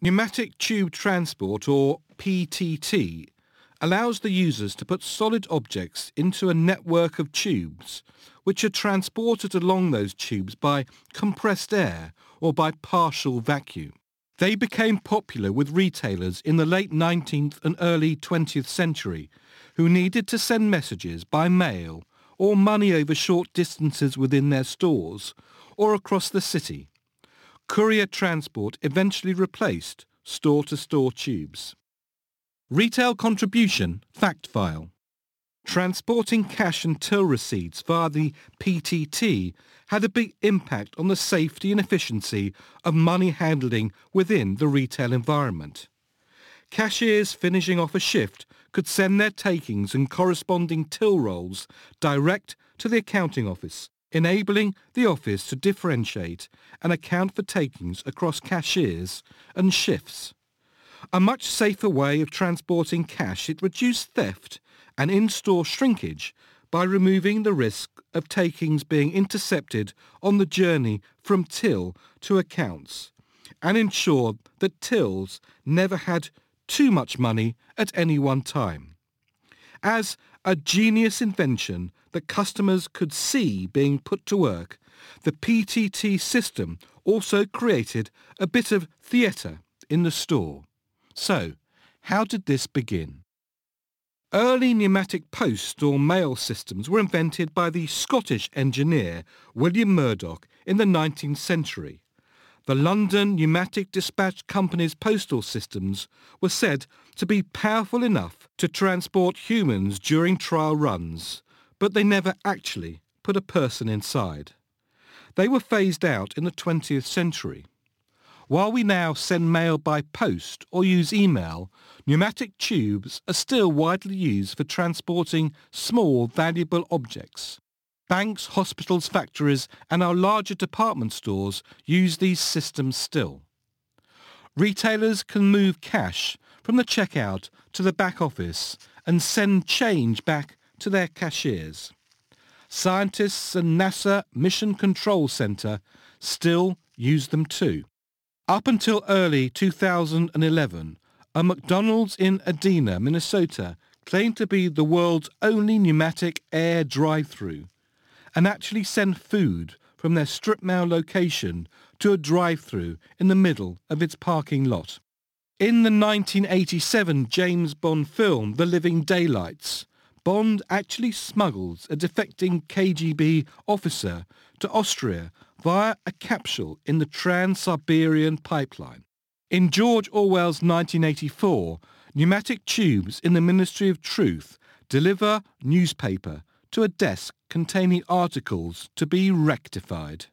Pneumatic Tube Transport, or PTT, allows the users to put solid objects into a network of tubes, which are transported along those tubes by compressed air or by partial vacuum. They became popular with retailers in the late 19th and early 20th century who needed to send messages by mail or money over short distances within their stores or across the city. Courier transport eventually replaced store-to-store tubes. Retail contribution fact file. Transporting cash and till receipts via the PTT had a big impact on the safety and efficiency of money handling within the retail environment. Cashiers finishing off a shift could send their takings and corresponding till rolls direct to the accounting office, enabling the office to differentiate and account for takings across cashiers and shifts. A much safer way of transporting cash, it reduced theft and in-store shrinkage by removing the risk of takings being intercepted on the journey from till to accounts and ensured that tills never had too much money at any one time. As a genius invention that customers could see being put to work, the PTT system also created a bit of theatre in the store. So, how did this begin? Early pneumatic post or mail systems were invented by the Scottish engineer William Murdoch in the 19th century. The London Pneumatic Dispatch Company's postal systems were said to be powerful enough to transport humans during trial runs, but they never actually put a person inside. They were phased out in the 20th century. While we now send mail by post or use email, pneumatic tubes are still widely used for transporting small, valuable objects. Banks, hospitals, factories and our larger department stores use these systems still. Retailers can move cash from the checkout to the back office and send change back to their cashiers. Scientists and NASA Mission Control Center still use them too. Up until early 2011, a McDonald's in Edina, Minnesota claimed to be the world's only pneumatic air drive-through and actually sent food from their strip mall location to a drive-through in the middle of its parking lot. In the 1987 James Bond film The Living Daylights, Bond actually smuggles a defecting KGB officer to Austria via a capsule in the Trans-Siberian pipeline. In George Orwell's 1984, pneumatic tubes in the Ministry of Truth deliver newspaper to a desk containing articles to be rectified.